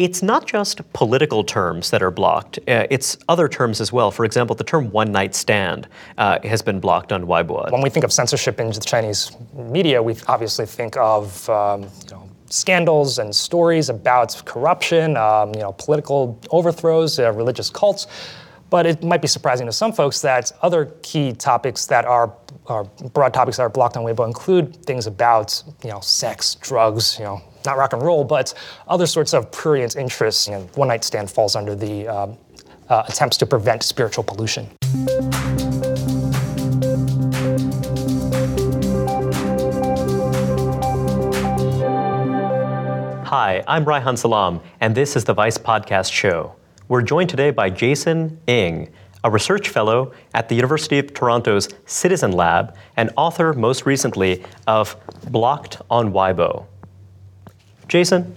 it's not just political terms that are blocked, uh, it's other terms as well. For example, the term one night stand uh, has been blocked on Weibo. When we think of censorship in the Chinese media, we obviously think of um, you know, scandals and stories about corruption, um, you know, political overthrows, uh, religious cults. But it might be surprising to some folks that other key topics that are, are broad topics that are blocked on Weibo include things about you know sex, drugs, you know not rock and roll, but other sorts of prurient interests. You know, one night stand falls under the uh, uh, attempts to prevent spiritual pollution. Hi, I'm Reihan Salam, and this is the Vice Podcast Show. We're joined today by Jason Ng, a research fellow at the University of Toronto's Citizen Lab and author, most recently, of Blocked on Weibo. Jason,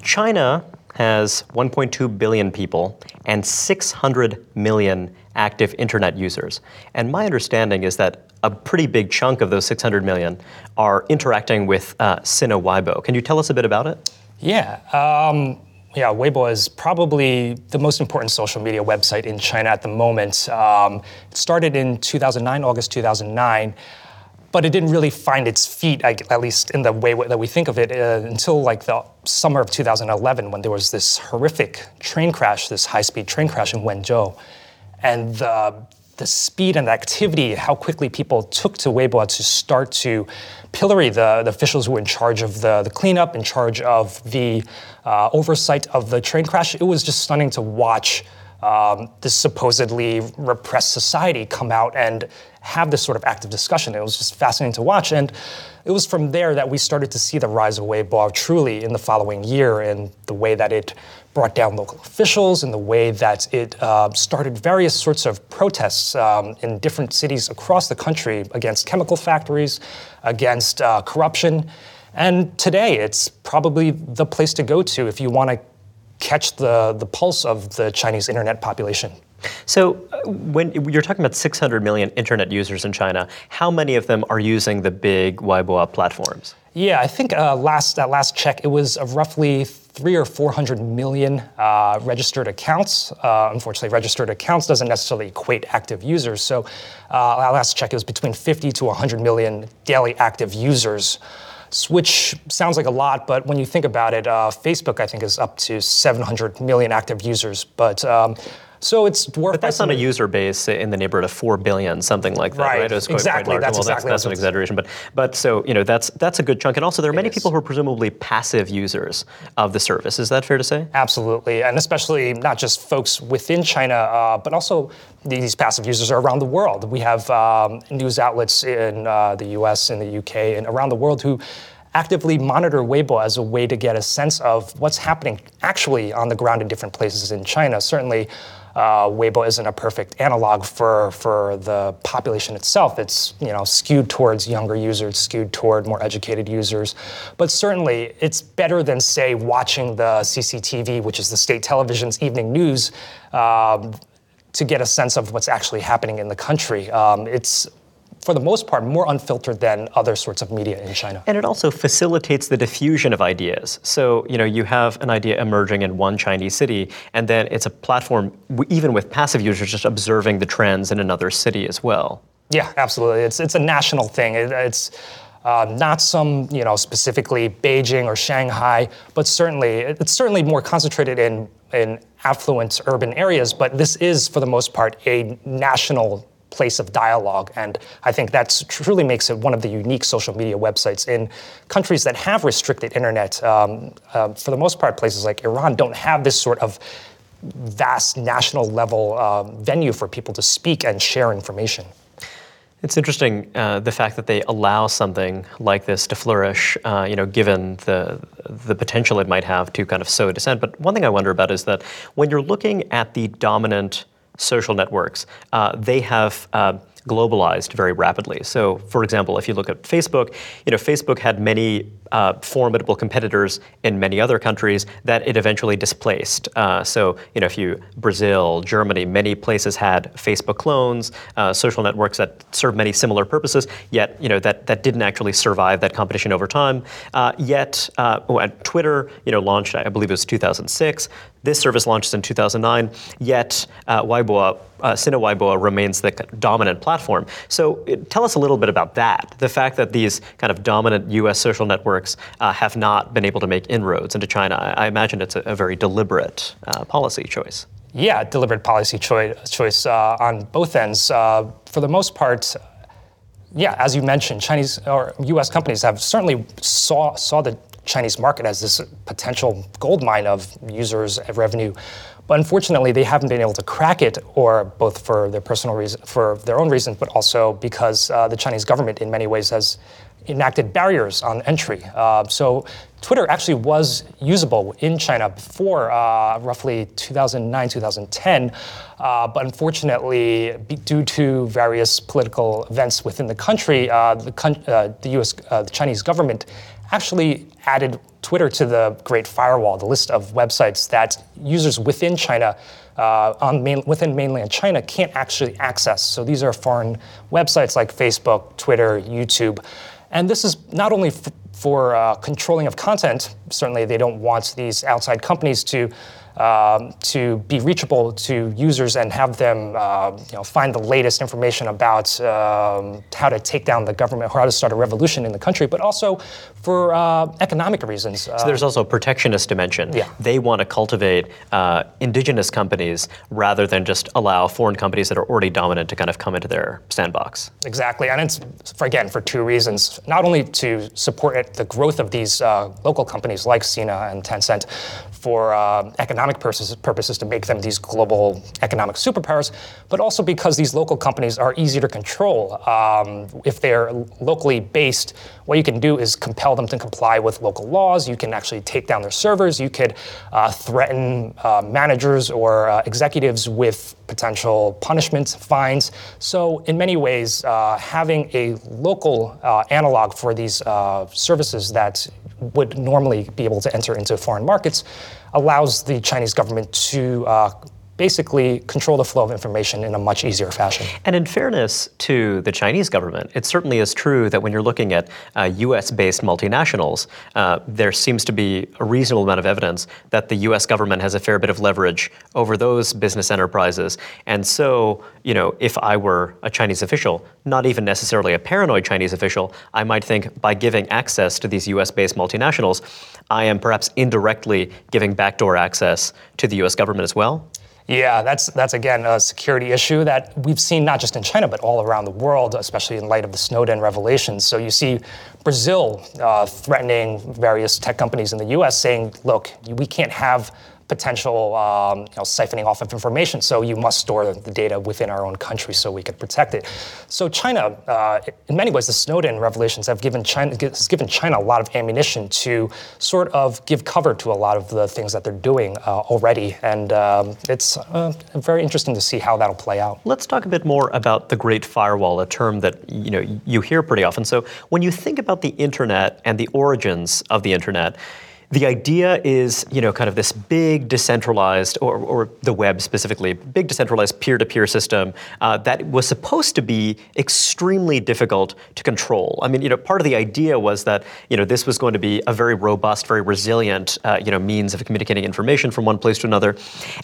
China has 1.2 billion people and 600 million active internet users. And my understanding is that a pretty big chunk of those 600 million are interacting with uh, Sina Weibo. Can you tell us a bit about it? Yeah. Um, yeah, Weibo is probably the most important social media website in China at the moment. Um, it started in 2009, August 2009 but it didn't really find its feet, at least in the way that we think of it, uh, until like the summer of 2011 when there was this horrific train crash, this high-speed train crash in Wenzhou, and the the speed and activity, how quickly people took to Weibo to start to pillory the, the officials who were in charge of the, the cleanup, in charge of the uh, oversight of the train crash. It was just stunning to watch um, this supposedly repressed society come out and have this sort of active discussion. It was just fascinating to watch. And it was from there that we started to see the rise of Weibo truly in the following year and the way that it brought down local officials, and the way that it uh, started various sorts of protests um, in different cities across the country against chemical factories, against uh, corruption. And today, it's probably the place to go to if you want to catch the, the pulse of the Chinese internet population. So, uh, when you're talking about 600 million internet users in China, how many of them are using the big Weibo platforms? Yeah, I think uh, last at last check, it was of roughly three or 400 million uh, registered accounts. Uh, unfortunately, registered accounts doesn't necessarily equate active users. So, uh, last check, it was between 50 to 100 million daily active users which sounds like a lot, but when you think about it, uh, Facebook, I think, is up to 700 million active users. But um, so it's dwarfed. But that's not a user base in the neighborhood of four billion, something like that, right? right? It quite, exactly. Quite that's well, exactly. That's, that's an exaggeration, but but so you know that's that's a good chunk, and also there are many people who are presumably passive users of the service. Is that fair to say? Absolutely, and especially not just folks within China, uh, but also these passive users are around the world. We have um, news outlets in uh, the U.S., in the U.K., and around the world who actively monitor Weibo as a way to get a sense of what's happening actually on the ground in different places in China. Certainly, uh, Weibo isn't a perfect analog for, for the population itself. It's you know skewed towards younger users, skewed toward more educated users. But certainly, it's better than say watching the CCTV, which is the state television's evening news. Um, to get a sense of what's actually happening in the country. Um, it's for the most part, more unfiltered than other sorts of media in China. And it also facilitates the diffusion of ideas. So, you know, you have an idea emerging in one Chinese city, and then it's a platform, even with passive users, just observing the trends in another city as well. Yeah, absolutely. It's, it's a national thing. It, it's uh, not some, you know, specifically Beijing or Shanghai, but certainly, it's certainly more concentrated in, in affluent urban areas, but this is, for the most part, a national place of dialogue. And I think that truly makes it one of the unique social media websites in countries that have restricted internet. Um, uh, for the most part, places like Iran don't have this sort of vast national level uh, venue for people to speak and share information. It's interesting uh, the fact that they allow something like this to flourish, uh, you know, given the the potential it might have to kind of sow dissent. But one thing I wonder about is that when you're looking at the dominant social networks, uh, they have uh, globalized very rapidly. So, for example, if you look at Facebook, you know, Facebook had many uh, formidable competitors in many other countries that it eventually displaced. Uh, so, you know, if you Brazil, Germany, many places had Facebook clones, uh, social networks that serve many similar purposes. Yet, you know, that that didn't actually survive that competition over time. Uh, yet, uh, oh, Twitter, you know, launched, I believe it was 2006. This service launches in 2009, yet uh, Weibo, uh, Sina Weibo remains the dominant platform. So tell us a little bit about that. The fact that these kind of dominant U.S. social networks uh, have not been able to make inroads into China. I, imagine it's a, a very deliberate uh, policy choice. Yeah, deliberate policy choi- choice uh, on both ends. Uh, for the most part, yeah, as you mentioned, Chinese or U.S. companies have certainly saw saw the Chinese market as this potential gold mine of users revenue. But unfortunately, they haven't been able to crack it, or both for their personal reason, for their own reasons, but also because uh, the Chinese government, in many ways, has enacted barriers on entry. Uh, so Twitter actually was usable in China before uh, roughly 2009, 2010, uh, but unfortunately, due to various political events within the country, uh, the, uh, the U.S. Uh, the Chinese government actually added Twitter to the Great Firewall, the list of websites that users within China, on main, within mainland China, can't actually access. So these are foreign websites like Facebook, Twitter, YouTube. And this is not only f- for uh, controlling of content, certainly they don't want these outside companies to um, to be reachable to users and have them uh, you know, find the latest information about um, how to take down the government or how to start a revolution in the country, but also for uh, economic reasons. So there's also a protectionist dimension. Yeah. They want to cultivate uh, indigenous companies rather than just allow foreign companies that are already dominant to kind of come into their sandbox. Exactly, and it's for, again for two reasons. Not only to support the growth of these uh, local companies like Sina and Tencent, for uh, economic purposes, purposes to make them these global economic superpowers, but also because these local companies are easier to control. Um, if they're locally based, what you can do is compel them to comply with local laws. You can actually take down their servers. You could uh, threaten uh, managers or uh, executives with potential punishments, fines. So, in many ways, uh, having a local uh, analog for these services that would normally be able to enter into foreign markets allows the Chinese government to uh, basically control the flow of information in a much easier fashion. And in fairness to the Chinese government, it certainly is true that when you're looking at uh, US based multinationals, uh, there seems to be a reasonable amount of evidence that the US government has a fair bit of leverage over those business enterprises. And so, you know, if I were a Chinese official, not even necessarily a paranoid Chinese official, I might think by giving access to these US based multinationals, I am perhaps indirectly giving backdoor access to the US government as well. Yeah, that's that's again a security issue that we've seen not just in China but all around the world, especially in light of the Snowden revelations. So you see Brazil uh, threatening various tech companies in the U.S., saying, "Look, we can't have." Potential um, you know, siphoning off of information. So you must store the data within our own country so we could protect it. So China, uh, in many ways, the Snowden revelations have given China has given China a lot of ammunition to sort of give cover to a lot of the things that they're doing uh, already, and um, it's uh, very interesting to see how that'll play out. Let's talk a bit more about the Great Firewall, a term that you know you hear pretty often. So when you think about the internet and the origins of the internet the idea is, you know, kind of this big decentralized, or, or the web specifically, big decentralized peer-to-peer system uh, that was supposed to be extremely difficult to control. I mean, you know, part of the idea was that, you know, this was going to be a very robust, very resilient, uh, you know, means of communicating information from one place to another,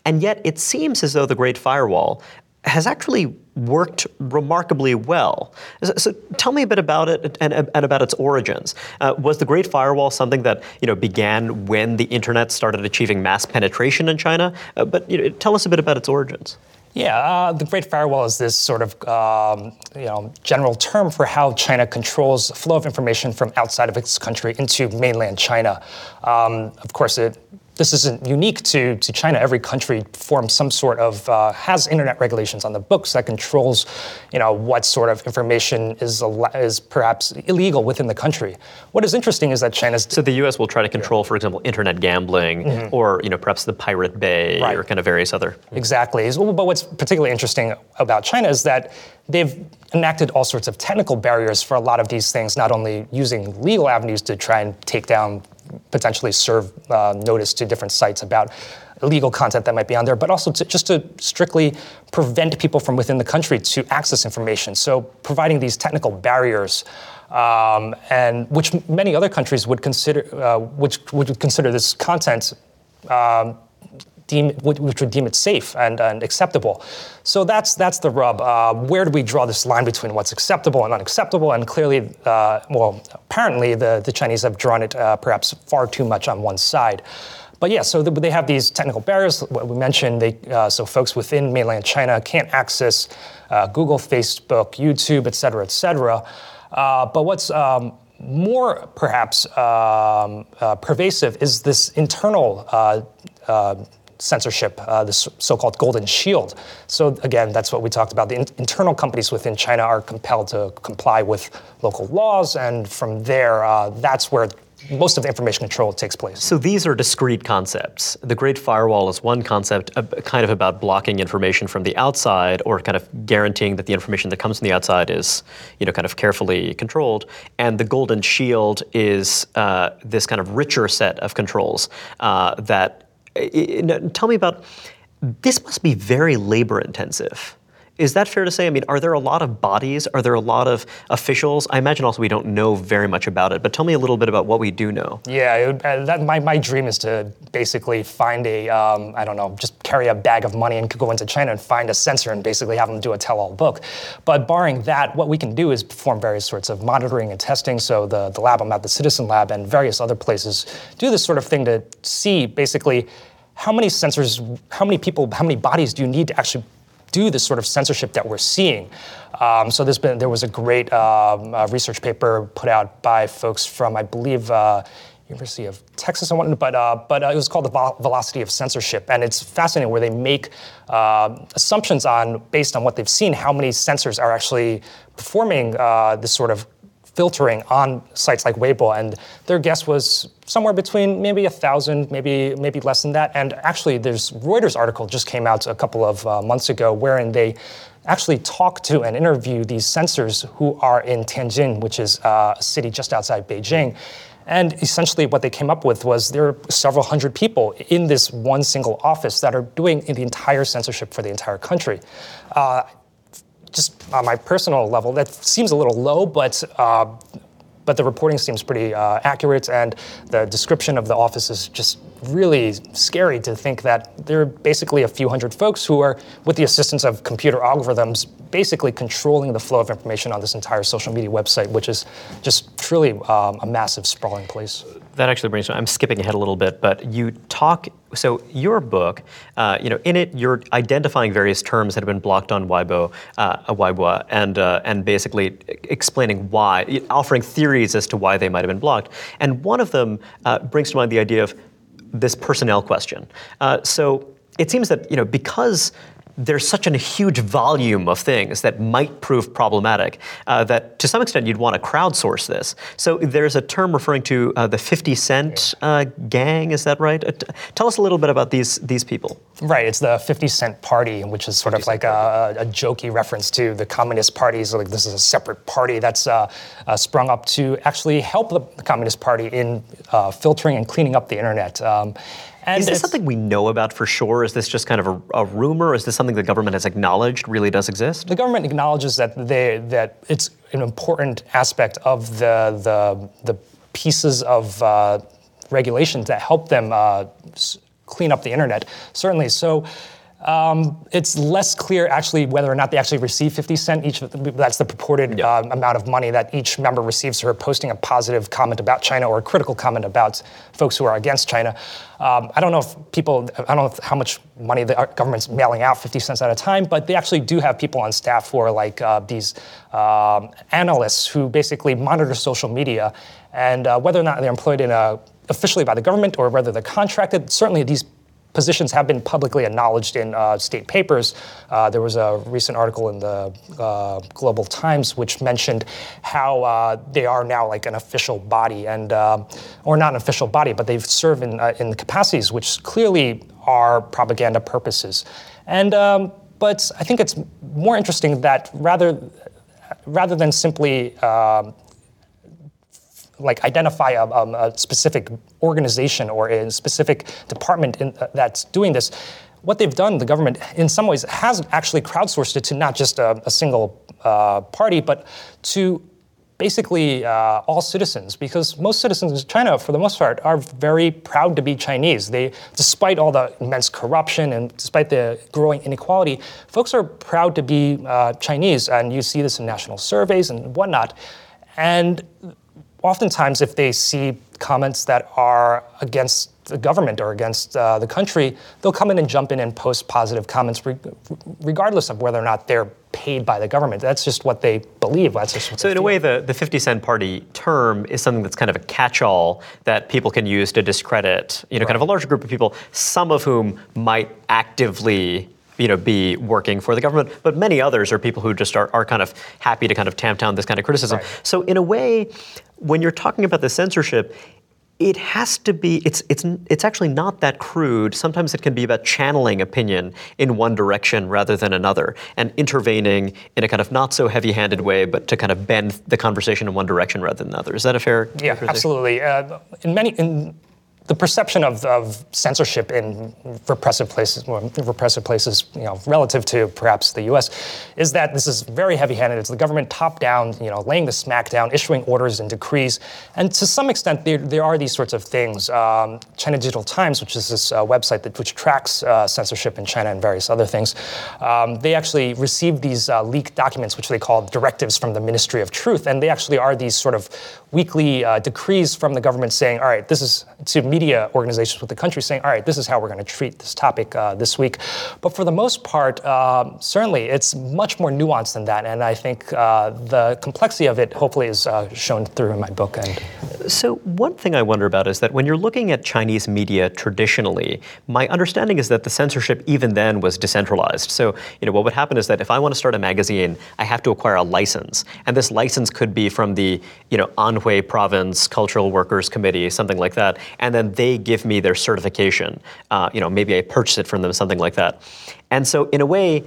and yet it seems as though the Great Firewall has actually worked remarkably well. So, tell me a bit about it and, and about its origins. Uh, was the Great Firewall something that you know began when the internet started achieving mass penetration in China? Uh, but you know, tell us a bit about its origins. Yeah, uh, the Great Firewall is this sort of um, you know general term for how China controls flow of information from outside of its country into mainland China. Um, of course, it this isn't unique to, to China. Every country forms some sort of uh, has internet regulations on the books that controls, you know, what sort of information is is perhaps illegal within the country. What is interesting is that China's so the U.S. will try to control, for example, internet gambling, mm-hmm. or you know, perhaps the Pirate Bay, right. or kind of various other. Exactly. But what's particularly interesting about China is that they've enacted all sorts of technical barriers for a lot of these things, not only using legal avenues to try and take down potentially serve uh, notice to different sites about illegal content that might be on there, but also to, just to strictly prevent people from within the country to access information. So providing these technical barriers, um, and which many other countries would consider, uh, which would consider this content um, deem, which would deem it safe and, and acceptable. So that's, that's the rub. Uh, where do we draw this line between what's acceptable and unacceptable? And clearly, uh, well, apparently the, the Chinese have drawn it uh, perhaps far too much on one side. But yeah, so they have these technical barriers. What we mentioned, they, uh, so folks within mainland China can't access uh, Google, Facebook, YouTube, et cetera, et cetera. Uh, but what's um, more perhaps um, uh, pervasive is this internal uh, uh, censorship, uh, the so-called golden shield. So again, that's what we talked about. The in- internal companies within China are compelled to comply with local laws, and from there, uh, that's where most of the information control takes place. So these are discrete concepts. The Great Firewall is one concept, uh, kind of about blocking information from the outside, or kind of guaranteeing that the information that comes from the outside is, you know, kind of carefully controlled. And the Golden Shield is uh, this kind of richer set of controls uh, that Uh, uh, tell me about this must be very labor intensive. Is that fair to say? I mean, are there a lot of bodies? Are there a lot of officials? I imagine also we don't know very much about it, but tell me a little bit about what we do know. Yeah, would, uh, that, my, my dream is to basically find a um, I don't know, just carry a bag of money and go into China and find a censor and basically have them do a tell all book. But barring that, what we can do is perform various sorts of monitoring and testing. So the, the lab I'm at, the Citizen Lab, and various other places do this sort of thing to see basically how many censors, how many people, how many bodies do you need to actually do this sort of censorship that we're seeing? Um, so there's been there was a great um, uh, research paper put out by folks from I believe. Uh, University of Texas and whatnot, but uh, but uh, it was called the velocity of censorship, and it's fascinating where they make uh, assumptions on based on what they've seen how many censors are actually performing uh, this sort of filtering on sites like Weibo, and their guess was somewhere between maybe a thousand, maybe maybe less than that. And actually, there's Reuters article just came out a couple of uh, months ago, wherein they actually talk to and interview these censors who are in Tianjin, which is uh, a city just outside Beijing. And essentially, what they came up with was there are several hundred people in this one single office that are doing the entire censorship for the entire country. Uh, just on my personal level, that seems a little low, but uh, but the reporting seems pretty uh, accurate, and the description of the office is just really scary to think that there are basically a few hundred folks who are, with the assistance of computer algorithms, basically controlling the flow of information on this entire social media website, which is just truly um, a massive sprawling place. That actually brings me. I'm skipping ahead a little bit, but you talk. So your book, uh, you know, in it you're identifying various terms that have been blocked on Weibo, uh, Weibo, and uh, and basically explaining why, offering theories as to why they might have been blocked. And one of them uh, brings to mind the idea of this personnel question. Uh, so it seems that you know because there's such a huge volume of things that might prove problematic uh, that to some extent you'd want to crowdsource this. So there's a term referring to uh, the 50 Cent uh, gang, is that right? Uh, tell us a little bit about these, these people. Right, it's the 50 Cent Party, which is sort of like a, a, jokey reference to the Communist Party. So like this is a separate party that's uh, uh, sprung up to actually help the Communist Party in filtering and cleaning up the internet. Um, and is this something we know about for sure? Is this just kind of a, a, rumor? Is this something the government has acknowledged really does exist? The government acknowledges that they that it's an important aspect of the the, the pieces of uh, regulations that help them uh, clean up the internet. Certainly, so. Um, it's less clear actually whether or not they actually receive 50 cent each. That's the purported yeah. uh, amount of money that each member receives for posting a positive comment about China or a critical comment about folks who are against China. Um, I don't know if people, I don't know how much money the government's mailing out, 50 cents at a time, but they actually do have people on staff who are like uh, these um, analysts who basically monitor social media and uh, whether or not they're employed in a officially by the government or whether they're contracted. Certainly, these positions have been publicly acknowledged in uh, state papers. Uh, there was a recent article in the uh, Global Times which mentioned how uh, they are now like an official body, and uh, or not an official body, but they've served in uh, in capacities which clearly are propaganda purposes. And um, but I think it's more interesting that rather rather than simply um, like identify a, um, a, specific organization or a specific department in, uh, that's doing this. What they've done, the government, in some ways, has actually crowdsourced it to not just a, a single uh, party, but to basically uh, all citizens, because most citizens in China, for the most part, are very proud to be Chinese. They, despite all the immense corruption and despite the growing inequality, folks are proud to be uh, Chinese, and you see this in national surveys and whatnot. And oftentimes, if they see comments that are against the government or against uh, the country, they'll come in and jump in and post positive comments, re- regardless of whether or not they're paid by the government. That's just what they believe. That's just so, in feel. a way, the, the 50 cent party term is something that's kind of a catch all that people can use to discredit, you know, right. kind of a larger group of people, some of whom might actively you know, be working for the government, but many others are people who just are, are kind of happy to kind of tamp down this kind of criticism. Right. So in a way, when you're talking about the censorship, it has to be it's it's it's actually not that crude. Sometimes it can be about channeling opinion in one direction rather than another and intervening in a kind of not so heavy-handed way but to kind of bend the conversation in one direction rather than another. Is that a fair yeah absolutely. Uh, in many in the perception of, of, censorship in repressive places, well, repressive places, you know, relative to perhaps the U.S., is that this is very heavy-handed. It's the government top-down, you know, laying the smack down, issuing orders and decrees, and to some extent, there, there are these sorts of things. Um, China Digital Times, which is this uh, website that which tracks uh, censorship in China and various other things, um, they actually received these uh, leaked documents, which they call directives from the Ministry of Truth, and they actually are these sort of weekly uh, decrees from the government saying, all right, this is to media organizations with the country saying, all right, this is how we're going to treat this topic uh, this week. But for the most part, um, certainly it's much more nuanced than that. And I think uh, the complexity of it hopefully is uh, shown through in my book. And so one thing I wonder about is that when you're looking at Chinese media traditionally, my understanding is that the censorship even then was decentralized. So you know what would happen is that if I want to start a magazine, I have to acquire a license, and this license could be from the you know Anhui Province Cultural Workers Committee, something like that, and then they give me their certification. Uh, you know, maybe I purchase it from them, something like that. And so, in a way,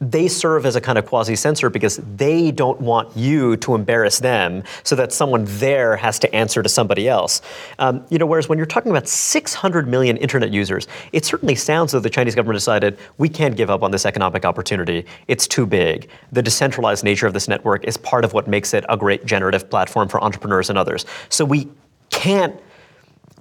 they serve as a kind of quasi censor because they don't want you to embarrass them so that someone there has to answer to somebody else. Um, you know, whereas when you're talking about 600 million internet users, it certainly sounds as though the Chinese government decided we can't give up on this economic opportunity. It's too big. The decentralized nature of this network is part of what makes it a great generative platform for entrepreneurs and others. So we can't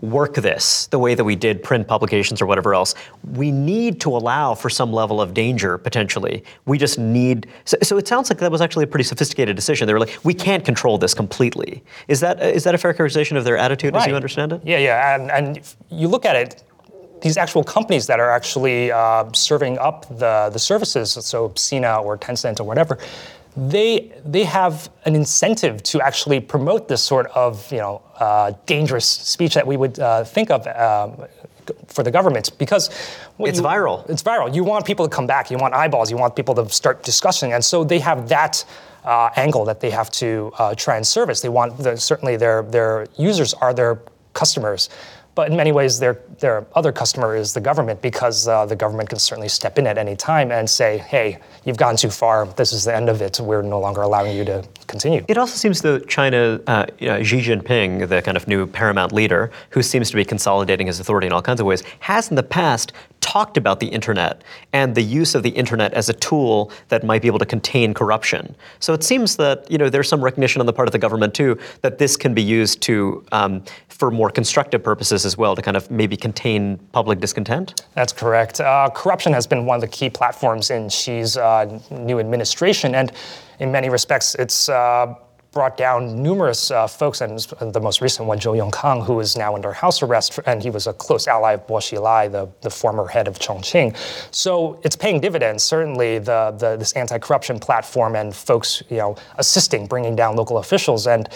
work this the way that we did print publications or whatever else, we need to allow for some level of danger potentially. We just need. So, so, it sounds like that was actually a pretty sophisticated decision. They were like, we can't control this completely. Is that is that a fair characterization of their attitude right. as you understand it? Yeah, yeah, and and you look at it. These actual companies that are actually uh, serving up the, the services, so Sina or Tencent or whatever, they they have an incentive to actually promote this sort of you know uh, dangerous speech that we would uh, think of. Um, for the government, because it's you, viral. It's viral. You want people to come back. You want eyeballs. You want people to start discussing, and so they have that uh, angle that they have to uh, try and service. They want the, certainly their their users are their customers. But in many ways, their, their other customer is the government because uh, the government can certainly step in at any time and say, hey, you've gone too far. This is the end of it. We're no longer allowing you to continue. It also seems that China, uh, you know, Xi Jinping, the kind of new paramount leader, who seems to be consolidating his authority in all kinds of ways, has in the past talked about the internet and the use of the internet as a tool that might be able to contain corruption. So it seems that you know there's some recognition on the part of the government too that this can be used to um, for more constructive purposes as well to kind of maybe contain public discontent. That's correct. Uh, corruption has been one of the key platforms in Xi's uh, new administration, and in many respects, it's uh, brought down numerous uh, folks, and the most recent one, Zhou Yongkang, who is now under house arrest, and he was a close ally of Bo Xilai, the, the former head of Chongqing. So it's paying dividends. Certainly, the, the, this anti-corruption platform and folks, you know, assisting bringing down local officials and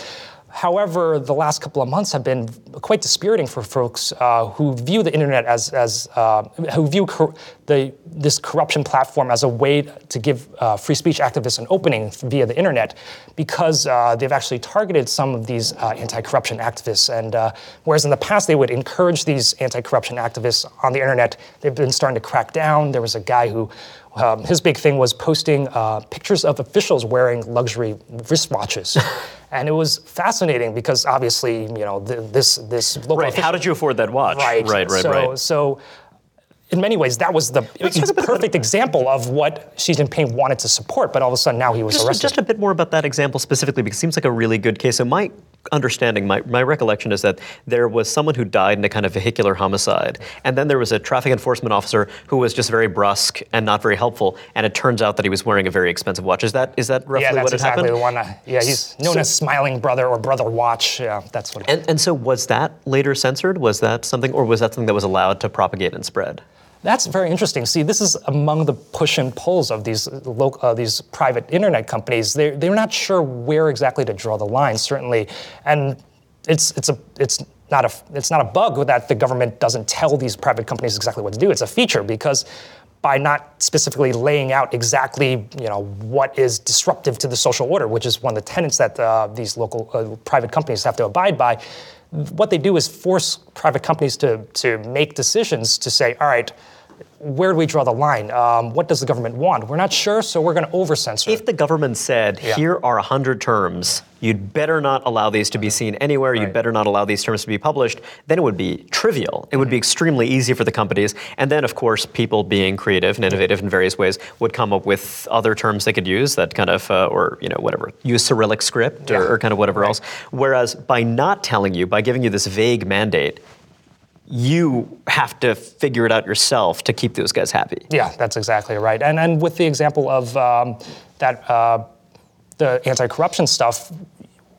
However, the last couple of months have been quite dispiriting for folks uh, who view the internet as, as uh, who view cor- the, this corruption platform as a way to give uh, free speech activists an opening via the internet, because uh, they've actually targeted some of these uh, anti-corruption activists. And uh, whereas in the past they would encourage these anti-corruption activists on the internet, they've been starting to crack down. There was a guy who um, his big thing was posting uh, pictures of officials wearing luxury wristwatches. and it was fascinating because obviously, you know, th- this this local. Right. official- How did you afford that watch? Right. Right. Right. so, right. So, in many ways, that was the perfect example of what Xi Jinping wanted to support, but all of a sudden now he was Just, arrested. just a bit more about that example specifically, because it seems like a really good case. So my understanding, my, my recollection is that there was someone who died in a kind of vehicular homicide, and then there was a traffic enforcement officer who was just very brusque and not very helpful, and it turns out that he was wearing a very expensive watch. Is that is that roughly yeah, that's what exactly happened? the one. uh, yeah, he's known So- as Smiling Brother or Brother Watch. Yeah, that's what. And, and so was that later censored? Was that something, or was that something that was allowed to propagate and spread? That's very interesting. See, this is among the push and pulls of these uh, these private internet companies. They're, they're not sure where exactly to draw the line, certainly, and it's it's a it's not a it's not a bug that the government doesn't tell these private companies exactly what to do. It's a feature because by not specifically laying out exactly you know what is disruptive to the social order, which is one of the tenets that uh, these local uh, private companies have to abide by. What they do is force private companies to to make decisions to say, all right, where do we draw the line? Um, what does the government want? We're not sure, so we're going to over censor. If the government said, Yeah. here are 100 terms, you'd better not allow these to be seen anywhere, you'd better not allow these terms to be published, then it would be trivial. It would be extremely easy for the companies. And then, of course, people being creative and innovative in various ways would come up with other terms they could use that kind of, uh, or, you know, whatever, use Cyrillic script or, or kind of whatever Right. else. Whereas by not telling you, by giving you this vague mandate, you have to figure it out yourself to keep those guys happy. Yeah, that's exactly right. And and with the example of um, that uh, the anti-corruption stuff,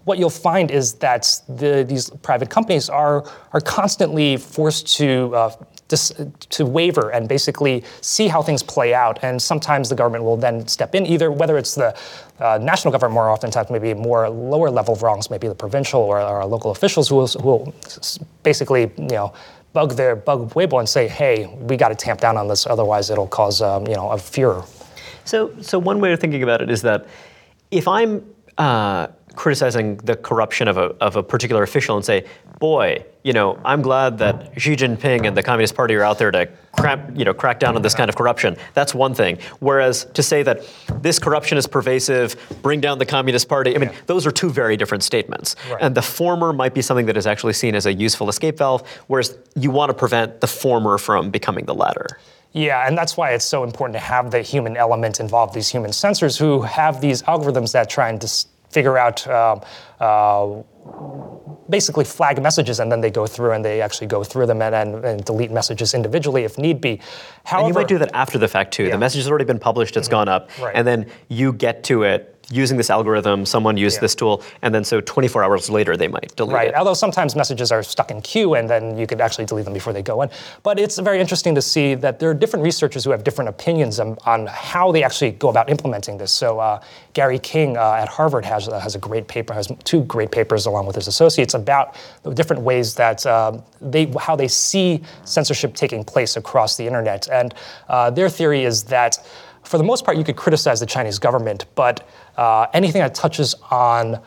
what you'll find is that the, these private companies are are constantly forced to. Uh, to waver and basically see how things play out, and sometimes the government will then step in. Either whether it's the uh, national government, more oftentimes maybe more lower level wrongs, maybe the provincial or, or local officials who will, who will basically you know bug their bug Weibo and say, hey, we got to tamp down on this, otherwise it'll cause um, you know a furor. So, so one way of thinking about it is that if I'm uh, criticizing the corruption of a, of a particular official and say, boy, you know, I'm glad that Xi Jinping and the Communist Party are out there to crack, you know, crack down on this kind of corruption. That's one thing. Whereas to say that this corruption is pervasive, bring down the Communist Party, I mean, those are two very different statements. Right. And the former might be something that is actually seen as a useful escape valve, whereas you want to prevent the former from becoming the latter. Yeah, and that's why it's so important to have the human element involved, these human censors who have these algorithms that try and dis- figure out, um, uh, basically flag messages, and then they go through and they actually go through them and, and, and delete messages individually if need be. However, And you might do that after the fact too. Yeah. Mm-hmm. The message has already been published, it's gone up, Right. and then you get to it using this algorithm, someone used Yeah. this tool, and then so 24 hours later they might delete Right. it. Right. Although sometimes messages are stuck in queue and then you could actually delete them before they go in. But it's very interesting to see that there are different researchers who have different opinions on, on how they actually go about implementing this. So uh, Gary King uh, at Harvard has, uh, has a great paper, has two great papers along with his associates about the different ways that uh, they, how they see censorship taking place across the internet. And uh, their theory is that for the most part, you could criticize the Chinese government, but uh, anything that touches on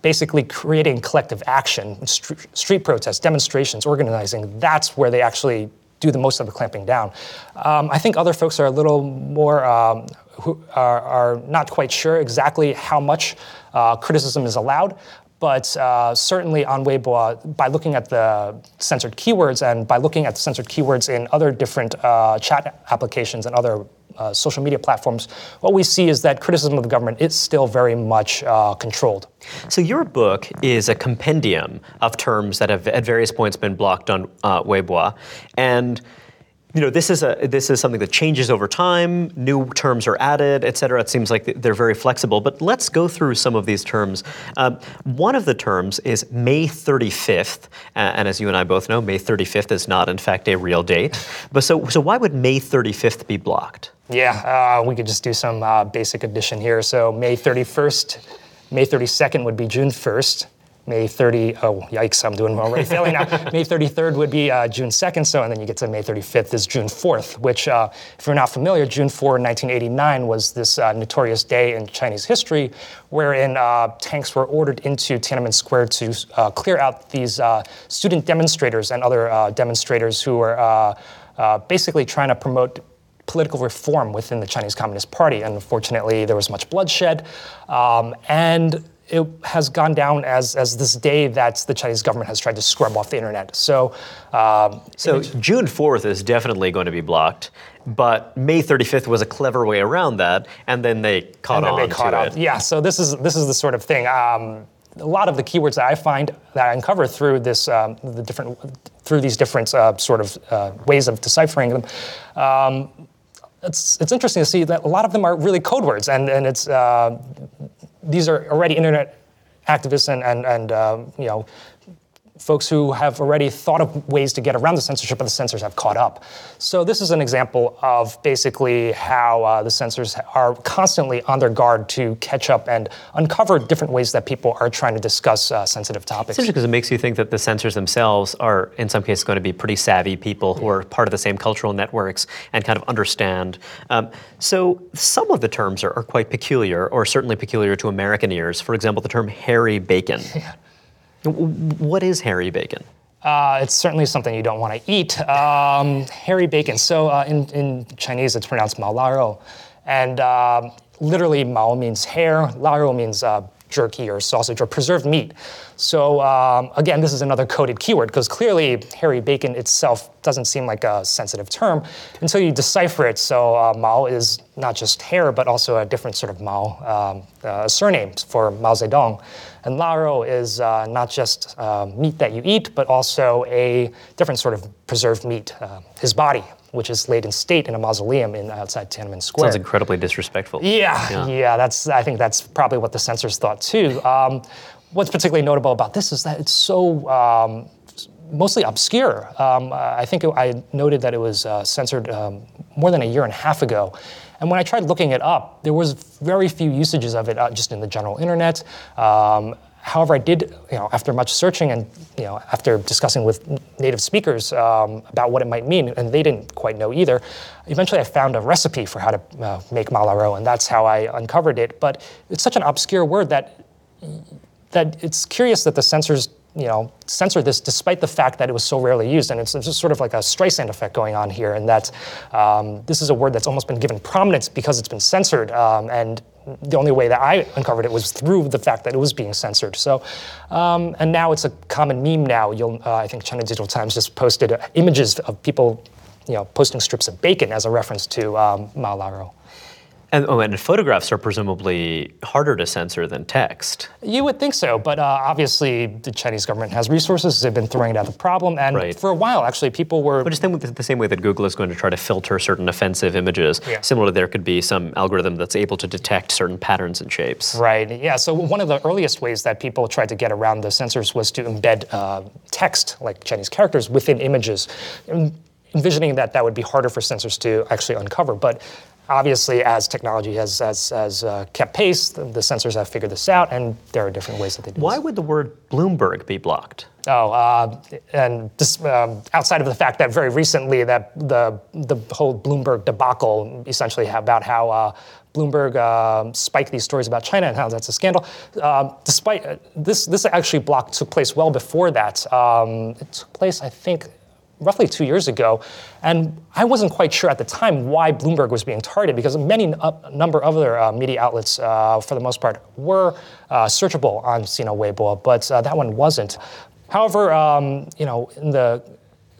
basically creating collective action, str- street protests, demonstrations, organizing, that's where they actually do the most of the clamping down. Um, I think other folks are a little more, um, who are, are not quite sure exactly how much uh, criticism is allowed. But uh, certainly on Weibo, by looking at the censored keywords and by looking at the censored keywords in other different uh, chat applications and other uh, social media platforms, what we see is that criticism of the government is still very much uh, controlled. So your book is a compendium of terms that have at various points been blocked on uh, Weibo, and you know this is a this is something that changes over time. New terms are added, et cetera. It seems like they're very flexible. But let's go through some of these terms. Um, one of the terms is May 35th, uh, and as you and I both know, May 35th is not in fact a real date. But so so why would May 35th be blocked? Yeah, uh, we could just do some uh, basic addition here. So May 31st, May 32nd would be June 1st, May 30, oh, yikes, I'm doing already failing now. May 33rd would be uh, June 2nd, so, and then you get to May 35th is June 4th, which, uh, if you're not familiar, June 4, 1989 was this uh, notorious day in Chinese history wherein uh, tanks were ordered into Tiananmen Square to uh, clear out these uh, student demonstrators and other demonstrators who were basically trying to promote political reform within the Chinese Communist Party. And unfortunately, there was much bloodshed. Um, and it has gone down as, as this day that the Chinese government has tried to scrub off the internet. So, um, so June 4th is definitely going to be blocked, but May 35th was a clever way around that, and then they caught and then on they caught to on. it. Yeah, so this is this is the sort of thing. Um, a lot of the keywords that I find that I uncover through this, um, the different, through these different uh, sort of uh, ways of deciphering them, um, it's, it's interesting to see that a lot of them are really code words, and, and it's, uh, these are already internet activists and, and, and uh, you know, folks who have already thought of ways to get around the censorship, but the censors have caught up. So this is an example of basically how uh, the censors are constantly on their guard to catch up and uncover different ways that people are trying to discuss uh, sensitive topics. It's interesting because it makes you think that the censors themselves are, in some cases, going to be pretty savvy people who are part of the same cultural networks and kind of understand. Um, so some of the terms are, are, quite peculiar, or certainly peculiar to American ears. For example, the term hairy bacon. Yeah. What is hairy bacon? Uh, it's certainly something you don't want to eat. Um, hairy bacon. So uh, in, in Chinese, it's pronounced mao laro. And uh, literally, mao means hair, laro means uh, jerky or sausage or preserved meat. So um, again, this is another coded keyword because clearly hairy bacon itself doesn't seem like a sensitive term until you decipher it. So uh, Mao is not just hair, but also a different sort of Mao um, uh, surname for Mao Zedong. And Laro is uh, not just uh, meat that you eat, but also a different sort of preserved meat, uh, his body, which is laid in state in a mausoleum in outside Tiananmen Square. Sounds incredibly disrespectful. Yeah, yeah, yeah, That's I think that's probably what the censors thought too. Um, what's particularly notable about this is that it's so um, mostly obscure. Um, I think it, I noted that it was uh, censored um, more than a year and a half ago. And when I tried looking it up, there was very few usages of it uh, just in the general internet. Um, however, I did, you know, after much searching and you know, after discussing with native speakers um, about what it might mean, and they didn't quite know either. Eventually, I found a recipe for how to uh, make malaro, and that's how I uncovered it. But it's such an obscure word that that it's curious that the censors you know, censor this despite the fact that it was so rarely used. And it's just sort of like a Streisand effect going on here, and that um, this is a word that's almost been given prominence because it's been censored. Um, and the only way that I uncovered it was through the fact that it was being censored. So, um, and now it's a common meme. Now, you'll, uh, I think China Digital Times just posted uh, images of people, you know, posting strips of bacon as a reference to um, Mao. And, oh, and photographs are presumably harder to censor than text. You would think so, but uh, obviously the Chinese government has resources. They've been throwing it at the problem, and right. for a while, actually, people were. But just the same way that Google is going to try to filter certain offensive images, yeah. similarly, there could be some algorithm that's able to detect certain patterns and shapes. Right. Yeah. So one of the earliest ways that people tried to get around the censors was to embed uh, text, like Chinese characters, within images envisioning that that would be harder for censors to actually uncover. But obviously, as technology has, has, has uh, kept pace, the, the, censors have figured this out, and there are different ways that they do Why this. would the word Bloomberg be blocked? Oh, uh, and this, um, outside of the fact that very recently that the the whole Bloomberg debacle, essentially about how uh, Bloomberg uh, spiked these stories about China and how that's a scandal. Uh, despite uh, this, this actually block took place well before that. Um, it took place, I think, roughly two years ago. And I wasn't quite sure at the time why Bloomberg was being targeted because many number of other uh, media outlets, uh, for the most part, were uh, searchable on Sina Weibo, but uh, that one wasn't. However, um, you know, in the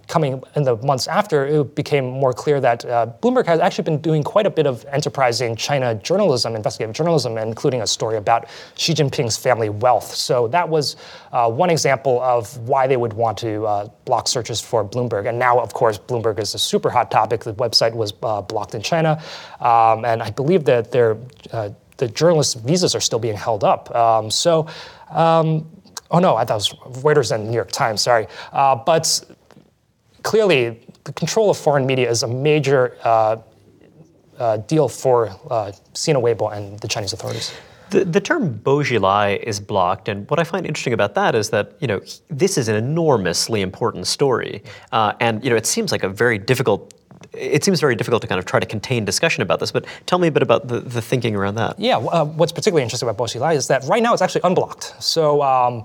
coming in the months after, it became more clear that uh, Bloomberg has actually been doing quite a bit of enterprising China journalism, investigative journalism, including a story about Xi Jinping's family wealth. So that was uh, one example of why they would want to uh, block searches for Bloomberg. And now, of course, Bloomberg is a super hot topic. The website was uh, blocked in China, um, and I believe that their uh, the journalists' visas are still being held up. Um, so. Um, oh no, I thought it was Reuters and New York Times, sorry. Uh, but clearly, the control of foreign media is a major uh, uh, deal for uh, Sina Weibo and the Chinese authorities. The, the term Bo Xilai is blocked, and what I find interesting about that is that you know this is an enormously important story, uh, and you know it seems like a very difficult. It seems very difficult to kind of try to contain discussion about this, but tell me a bit about the, the thinking around that. Yeah, uh, what's particularly interesting about Bo is that right now it's actually unblocked. So, um,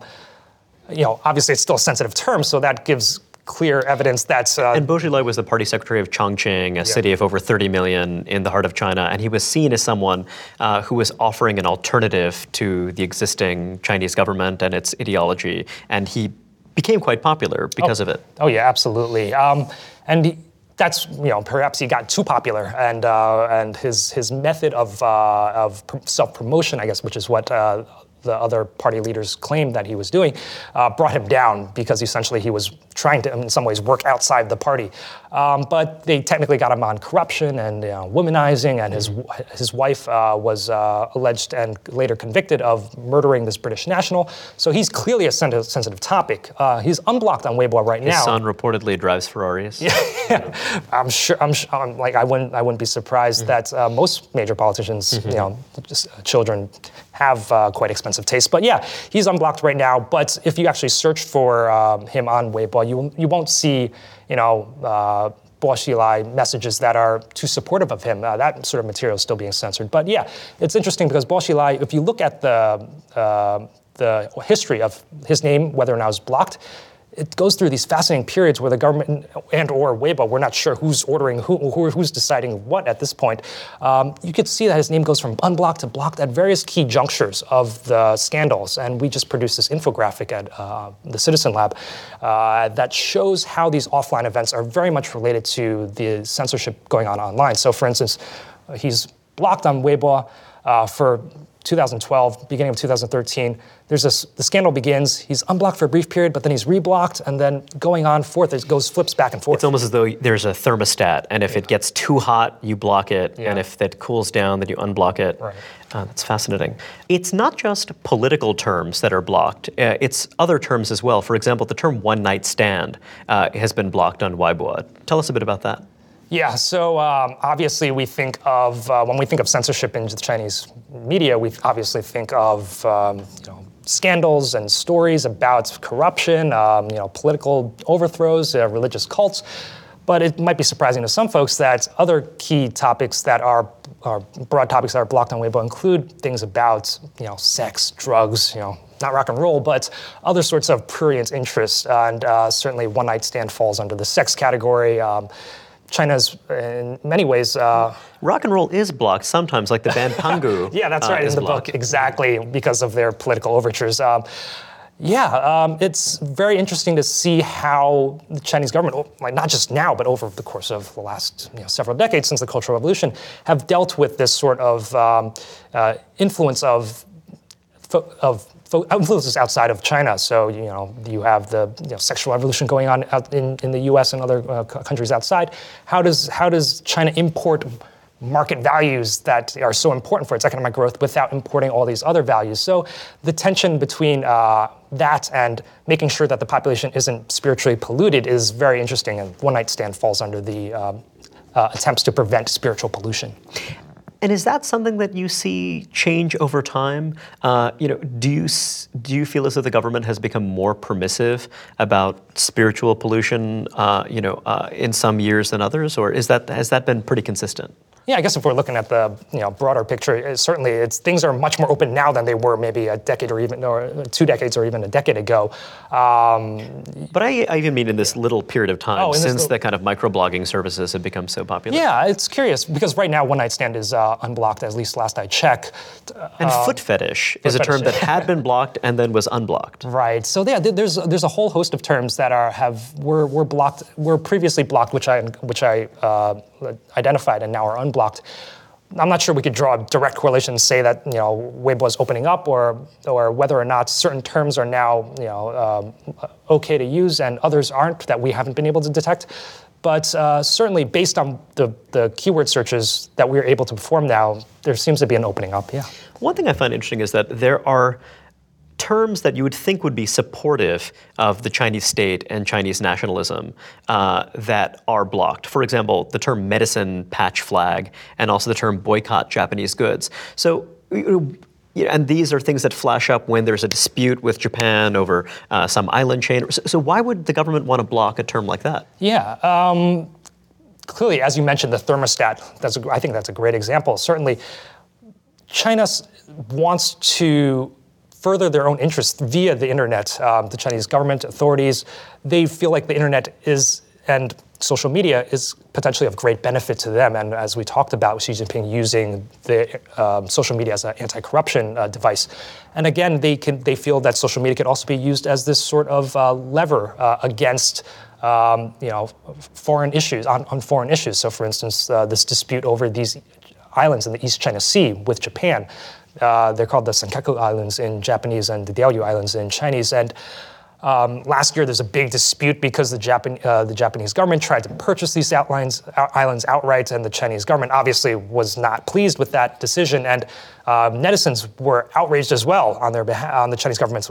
you know, obviously it's still a sensitive term, so that gives clear evidence that. Uh, and Bo Xilai was the party secretary of Chongqing, a yeah. city of over 30 million in the heart of China, and he was seen as someone uh, who was offering an alternative to the existing Chinese government and its ideology, and he became quite popular because oh, of it. Oh yeah, absolutely. Um, and. He, that's you know perhaps he got too popular and uh, and his his method of uh, of self promotion I guess which is what uh, the other party leaders claimed that he was doing, uh, brought him down because essentially he was trying to, in some ways, work outside the party. Um, but they technically got him on corruption and you know, womanizing, and his his wife uh, was uh, alleged and later convicted of murdering this British national. So he's clearly a sensitive topic. Uh, he's unblocked on Weibo right his now. His son reportedly drives Ferraris. Yeah, I'm sure. I'm, I'm, like I wouldn't I wouldn't be surprised mm-hmm. that uh, most major politicians, mm-hmm. you know, just, uh, children have uh, quite expensive taste. But yeah, he's unblocked right now. But if you actually search for um, him on Weibo, you you won't see you know. Uh, Xilai messages that are too supportive of him. Uh, that sort of material is still being censored. But yeah, it's interesting because Bo Xilai, if you look at the uh, the history of his name, whether or not it was blocked, it goes through these fascinating periods where the government and or Weibo, we're not sure who's ordering who, who who's deciding what at this point. Um, you could see that his name goes from unblocked to blocked at various key junctures of the scandals, and we just produced this infographic at uh, the Citizen Lab uh, that shows how these offline events are very much related to the censorship going on online. So, for instance, he's blocked on Weibo uh, for 2012, beginning of 2013, there's this, the scandal begins. He's unblocked for a brief period, but then he's reblocked, and then going on forth, it goes flips back and forth. It's almost as though there's a thermostat, and if yeah. it gets too hot, you block it, yeah. and if it cools down, then you unblock it. Right. Uh, that's fascinating. It's not just political terms that are blocked, uh, it's other terms as well. For example, the term one night stand uh, has been blocked on Weibo. Tell us a bit about that. Yeah, so um, obviously we think of, uh, when we think of censorship in the Chinese media, we obviously think of um, you know, scandals and stories about corruption, um, you know, political overthrows, uh, religious cults. But it might be surprising to some folks that other key topics that are, are broad topics that are blocked on Weibo include things about you know, sex, drugs, you know, not rock and roll, but other sorts of prurient interests. And uh, certainly one night stand falls under the sex category. Um, China's in many ways. Uh, Rock and roll is blocked sometimes, like the band Pangu. yeah, that's uh, right in the blocked. book, exactly because of their political overtures. Um, yeah, um, it's very interesting to see how the Chinese government, like not just now, but over the course of the last you know, several decades since the Cultural Revolution, have dealt with this sort of um, uh, influence of of influences outside of China. So you know you have the you know, sexual revolution going on in, in the U.S. and other uh, countries outside. How does how does China import market values that are so important for its economic growth without importing all these other values? So the tension between uh, that and making sure that the population isn't spiritually polluted is very interesting. And one night stand falls under the uh, uh, attempts to prevent spiritual pollution. And is that something that you see change over time? Uh, you know, do you do you feel as though the government has become more permissive about spiritual pollution? Uh, you know, uh, in some years than others, or is that has that been pretty consistent? Yeah, I guess if we're looking at the you know broader picture, it, certainly it's things are much more open now than they were maybe a decade or even or two decades or even a decade ago. Um, but I, I, even mean in this little period of time oh, since the kind of microblogging services have become so popular. Yeah, it's curious because right now one night stand is uh, unblocked at least last I checked. And uh, foot fetish foot is fetish. a term that had been blocked and then was unblocked. Right. So yeah, there's there's a whole host of terms that are have were were blocked were previously blocked, which I which I uh, identified and now are unblocked. I'm not sure we could draw a direct correlation and say that you know Weibo is opening up, or or whether or not certain terms are now you know um, okay to use and others aren't that we haven't been able to detect. But uh, certainly, based on the, the keyword searches that we're able to perform now, there seems to be an opening up. Yeah. One thing I find interesting is that there are terms that you would think would be supportive of the Chinese state and Chinese nationalism uh, that are blocked. For example, the term medicine patch flag and also the term boycott Japanese goods. So and these are things that flash up when there's a dispute with Japan over uh, some island chain. So, so, why would the government want to block a term like that? Yeah. Um, clearly, as you mentioned, the thermostat, that's a, I think that's a great example. Certainly, China wants to further their own interests via the internet. Um, the Chinese government, authorities, they feel like the internet is, and social media is potentially of great benefit to them. And as we talked about, Xi Jinping using the um, social media as an anti-corruption uh, device. And again, they can they feel that social media could also be used as this sort of uh, lever uh, against. Um, you know, foreign issues on, on, foreign issues. So, for instance, uh, this dispute over these islands in the East China Sea with Japan. Uh, they're called the Senkaku Islands in Japanese and the Diaoyu Islands in Chinese. And um, last year, there's a big dispute because the, Japan, uh, the Japanese government tried to purchase these outlines, islands outright, and the Chinese government obviously was not pleased with that decision. And uh, netizens were outraged as well on their on the Chinese government's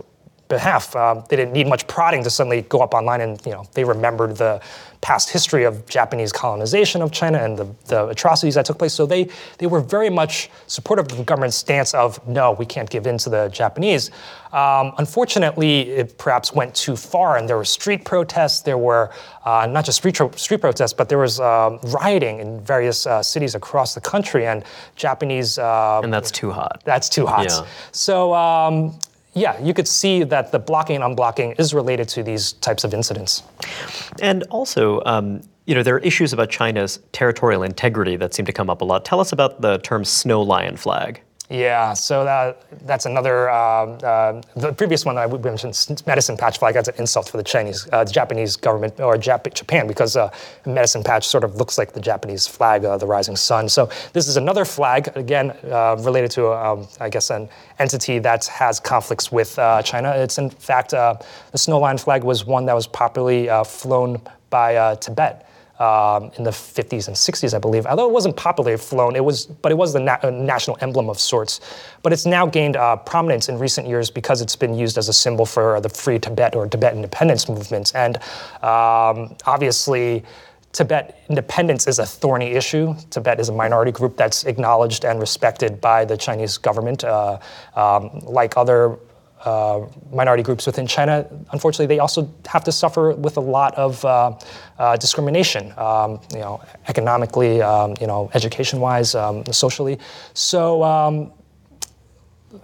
behalf. Um, they didn't need much prodding to suddenly go up online and you know they remembered the past history of Japanese colonization of China and the, the atrocities that took place. So they they were very much supportive of the government's stance of no, we can't give in to the Japanese. Um, unfortunately, it perhaps went too far, and there were street protests. There were uh, not just street, street protests, but there was um, rioting in various uh, cities across the country, and Japanese. Uh, and that's too hot. That's too hot. Yeah. So um, yeah, you could see that the blocking and unblocking is related to these types of incidents. And also, um, you know, there are issues about China's territorial integrity that seem to come up a lot. Tell us about the term snow lion flag. Yeah, so that that's another. Uh, uh, the previous one that I mentioned, medicine patch flag, that's an insult for the Chinese, uh, the Japanese government or Jap- Japan because uh, medicine patch sort of looks like the Japanese flag, uh, the rising sun. So this is another flag, again uh, related to, um, I guess, an entity that has conflicts with China. It's in fact the snow lion flag was one that was popularly flown by Tibet um, in the 50s and 60s, I believe. Although it wasn't popularly flown, it was, but it was the na- national emblem of sorts. But it's now gained uh, prominence in recent years because it's been used as a symbol for the Free Tibet or Tibet independence movements. And um, obviously, Tibet independence is a thorny issue. Tibet is a minority group that's acknowledged and respected by the Chinese government. Uh, um, like other uh, minority groups within China, unfortunately, they also have to suffer with a lot of uh, uh, discrimination, um, you know, economically, um, you know, education-wise, um, socially. So um,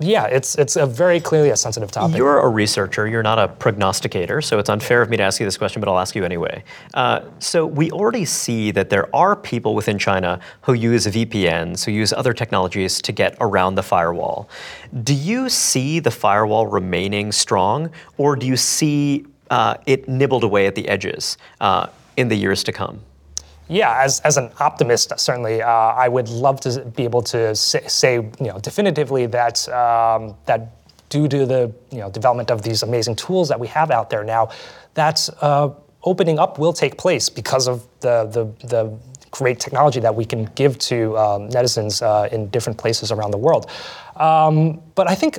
yeah, it's it's a very clearly a sensitive topic. You're a researcher. You're not a prognosticator, so it's unfair of me to ask you this question, but I'll ask you anyway. Uh, so we already see that there are people within China who use VPNs, who use other technologies to get around the firewall. Do you see the firewall remaining strong, or do you see uh, it nibbled away at the edges uh, in the years to come? Yeah, as, as an optimist, certainly, uh, I would love to be able to say, say you know, definitively that that um, due to the you know, development of these amazing tools that we have out there now, that uh, opening up will take place because of the, the, the great technology that we can give to um, netizens uh, in different places around the world. Um, but I think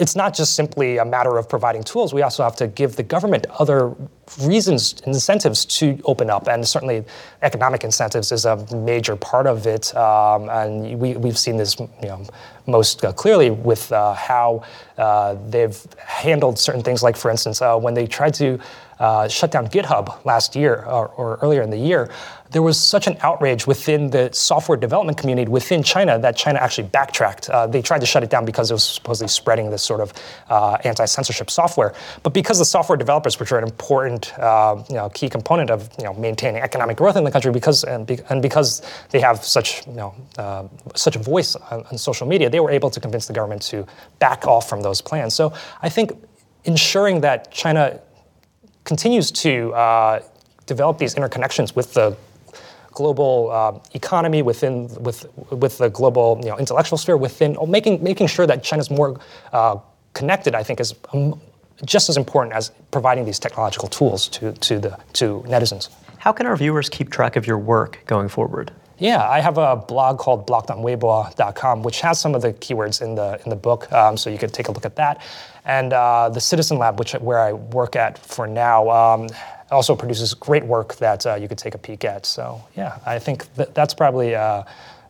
it's not just simply a matter of providing tools. We also have to give the government other reasons, incentives to open up, and certainly economic incentives is a major part of it. Um, and we, we've seen this, you know, most uh, clearly with uh, how uh, they've handled certain things. Like, for instance, uh, when they tried to uh, shut down GitHub last year or, or earlier in the year there was such an outrage within the software development community within China that China actually backtracked. Uh, they tried to shut it down because it was supposedly spreading this sort of uh, anti-censorship software. But because the software developers, which are an important uh, you know, key component of you know, maintaining economic growth in the country, because and, be, and because they have such you know, uh, such a voice on, on social media, they were able to convince the government to back off from those plans. So I think ensuring that China continues to uh, develop these interconnections with the global uh, economy, within with with the global you know, intellectual sphere, within oh, making making sure that China's more uh, connected, I think is um, just as important as providing these technological tools to to the to netizens. How can our viewers keep track of your work going forward? Yeah, I have a blog called blocked.weibo.com, which has some of the keywords in the in the book, um, so you could take a look at that. And uh, the Citizen Lab, which where I work at for now, um, also produces great work that uh, you could take a peek at. So yeah, I think that that's probably uh,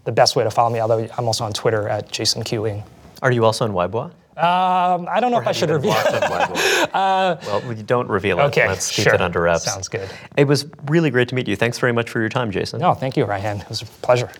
the best way to follow me. Although I'm also on Twitter at Jason Q. Are you also on Weibo? Um, I don't know if I should reveal. uh, well, we don't reveal it. Okay, Let's keep sure. it under wraps. Sounds good. It was really great to meet you. Thanks very much for your time, Jason. No, thank you, Reihan. It was a pleasure.